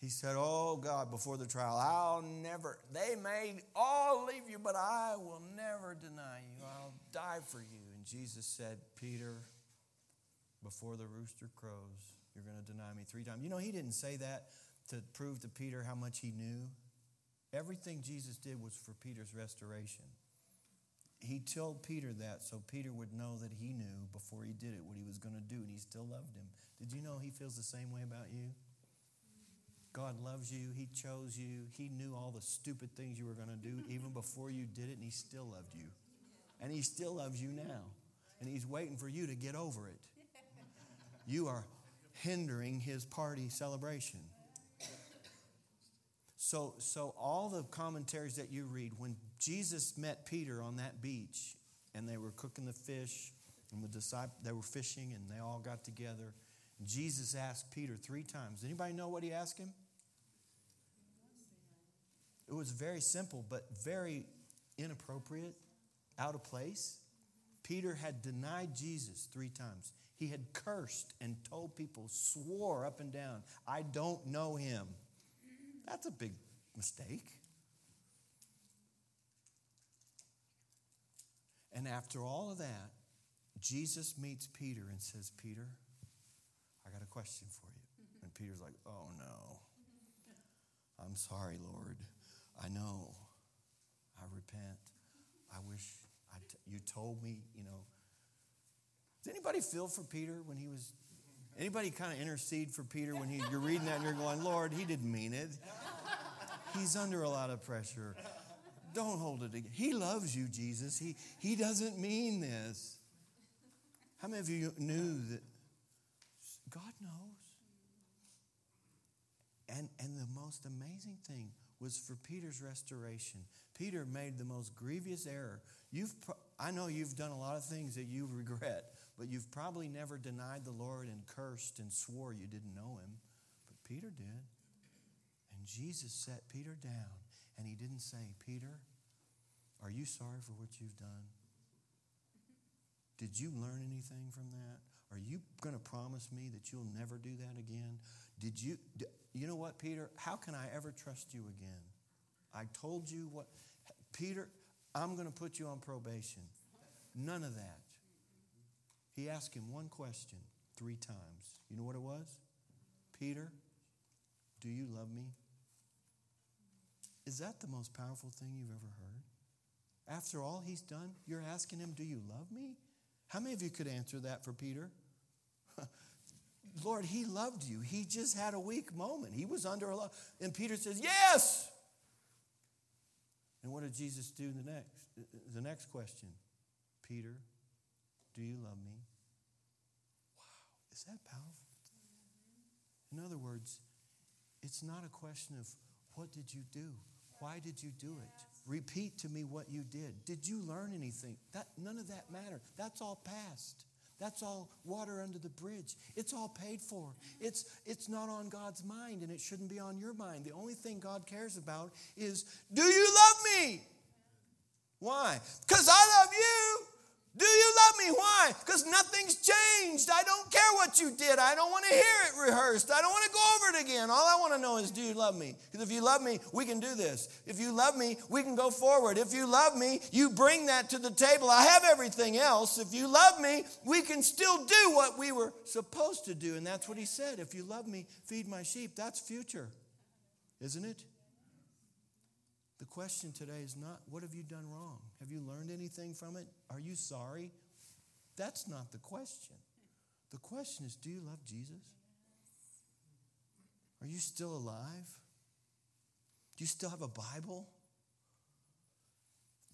He said, Oh God, before the trial, I'll never, they may all leave you, but I will never deny you. I'll die for you. And Jesus said, Peter, before the rooster crows, you're going to deny me three times. You know, he didn't say that to prove to Peter how much he knew. Everything Jesus did was for Peter's restoration. He told Peter that so Peter would know that he knew before he did it what he was going to do, and he still loved him. Did you know he feels the same way about you? God loves you. He chose you. He knew all the stupid things you were going to do even before you did it, and He still loved you. And He still loves you now. And He's waiting for you to get over it. You are hindering His party celebration. So, so all the commentaries that you read, when Jesus met Peter on that beach and they were cooking the fish and the disciples, they were fishing and they all got together Jesus asked Peter three times. Anybody know what he asked him? It was very simple, but very inappropriate, out of place. Peter had denied Jesus three times. He had cursed and told people, swore up and down, I don't know him. That's a big mistake. And after all of that, Jesus meets Peter and says, Peter, question for you. Mm-hmm. And Peter's like, oh no. I'm sorry, Lord. I know. I repent. I wish I t- you told me, you know. Does anybody feel for Peter when he was, anybody kind of intercede for Peter when he, you're reading that and you're going, Lord, he didn't mean it. He's under a lot of pressure. Don't hold it again. He loves you, Jesus. He, he doesn't mean this. How many of you knew that God knows? And, and the most amazing thing was for Peter's restoration. Peter made the most grievous error. You've, I know you've done a lot of things that you regret, but you've probably never denied the Lord and cursed and swore you didn't know him. But Peter did. And Jesus set Peter down, and he didn't say, Peter, are you sorry for what you've done? Did you learn anything from that? Are you going to promise me that you'll never do that again? Did you, you know what, Peter? How can I ever trust you again? I told you what, Peter, I'm going to put you on probation. None of that. He asked him one question three times. You know what it was? Peter, do you love me? Is that the most powerful thing you've ever heard? After all he's done, you're asking him, Do you love me? How many of you could answer that for Peter? Lord, he loved you. He just had a weak moment. He was under a lot. And Peter says, Yes. And what did Jesus do the next? The next question Peter, do you love me? Wow, is that powerful? In other words, it's not a question of what did you do? Why did you do it? Repeat to me what you did. Did you learn anything? That none of that mattered. That's all past. That's all water under the bridge. It's all paid for. It's, it's not on God's mind and it shouldn't be on your mind. The only thing God cares about is do you love me? Why? Because I love you. Me? Why? Because nothing's changed. I don't care what you did. I don't want to hear it rehearsed. I don't want to go over it again. All I want to know is, do you love me? Because if you love me, we can do this. If you love me, we can go forward. If you love me, you bring that to the table. I have everything else. If you love me, we can still do what we were supposed to do. And that's what he said. If you love me, feed my sheep. That's future, isn't it? The question today is not, what have you done wrong? Have you learned anything from it? Are you sorry? That's not the question. The question is, do you love Jesus? Are you still alive? Do you still have a Bible?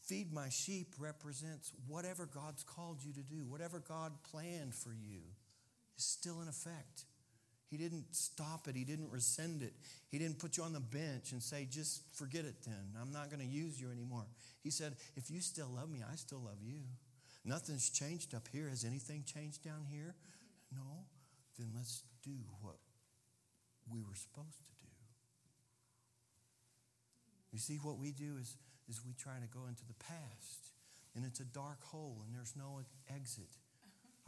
Feed my sheep represents whatever God's called you to do, whatever God planned for you is still in effect. He didn't stop it. He didn't rescind it. He didn't put you on the bench and say, just forget it then. I'm not going to use you anymore. He said, if you still love me, I still love you. Nothing's changed up here. Has anything changed down here? No. Then let's do what we were supposed to do. You see, what we do is, is we try to go into the past, and it's a dark hole, and there's no exit.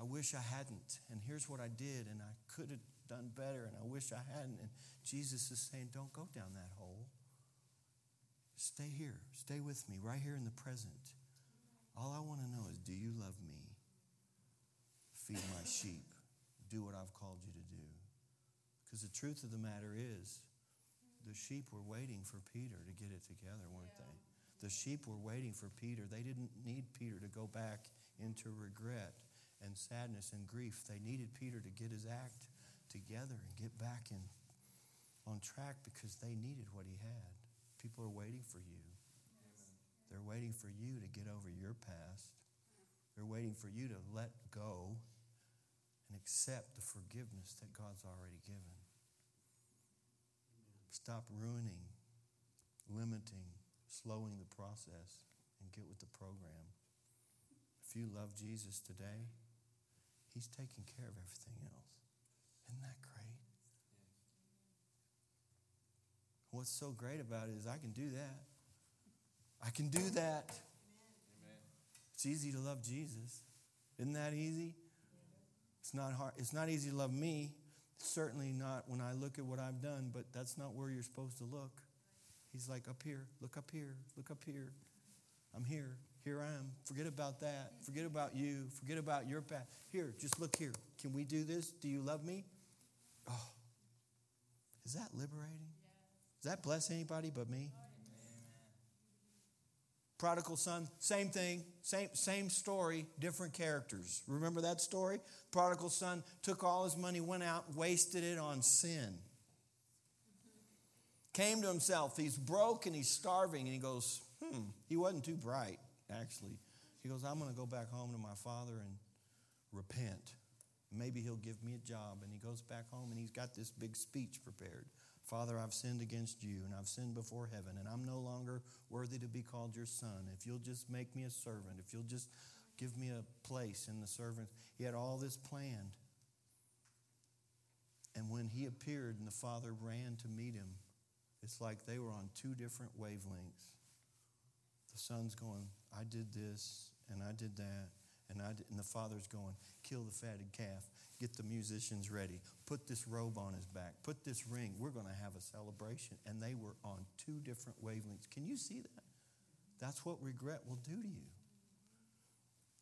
I wish I hadn't, and here's what I did, and I could have done better, and I wish I hadn't. And Jesus is saying, Don't go down that hole. Stay here. Stay with me right here in the present. All I want to know is do you love me? Feed my sheep. Do what I've called you to do. Because the truth of the matter is, the sheep were waiting for Peter to get it together, weren't yeah. they? The sheep were waiting for Peter. They didn't need Peter to go back into regret and sadness and grief. They needed Peter to get his act together and get back in on track because they needed what he had. People are waiting for you. They're waiting for you to get over your past. They're waiting for you to let go and accept the forgiveness that God's already given. Stop ruining, limiting, slowing the process, and get with the program. If you love Jesus today, He's taking care of everything else. Isn't that great? What's so great about it is I can do that. I can do that. Amen. It's easy to love Jesus. Isn't that easy? It's not hard. It's not easy to love me. Certainly not when I look at what I've done, but that's not where you're supposed to look. He's like, up here, look up here, look up here. I'm here. Here I am. Forget about that. Forget about you. Forget about your past. Here, just look here. Can we do this? Do you love me? Oh, is that liberating? Does that bless anybody but me? Oh, Prodigal son, same thing, same, same story, different characters. Remember that story? Prodigal son took all his money, went out, wasted it on sin. Came to himself. He's broke and he's starving, and he goes, Hmm, he wasn't too bright, actually. He goes, I'm going to go back home to my father and repent. Maybe he'll give me a job. And he goes back home and he's got this big speech prepared. Father, I've sinned against you and I've sinned before heaven, and I'm no longer worthy to be called your son. If you'll just make me a servant, if you'll just give me a place in the servant. He had all this planned. And when he appeared and the father ran to meet him, it's like they were on two different wavelengths. The son's going, I did this and I did that. And, I did, and the father's going, kill the fatted calf, get the musicians ready, put this robe on his back, put this ring. We're going to have a celebration. And they were on two different wavelengths. Can you see that? That's what regret will do to you.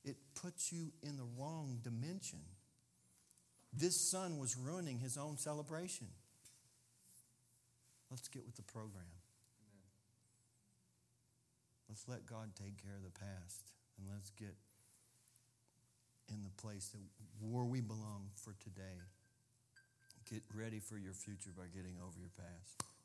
It puts you in the wrong dimension. This son was ruining his own celebration. Let's get with the program. Let's let God take care of the past and let's get in the place that where we belong for today. Get ready for your future by getting over your past.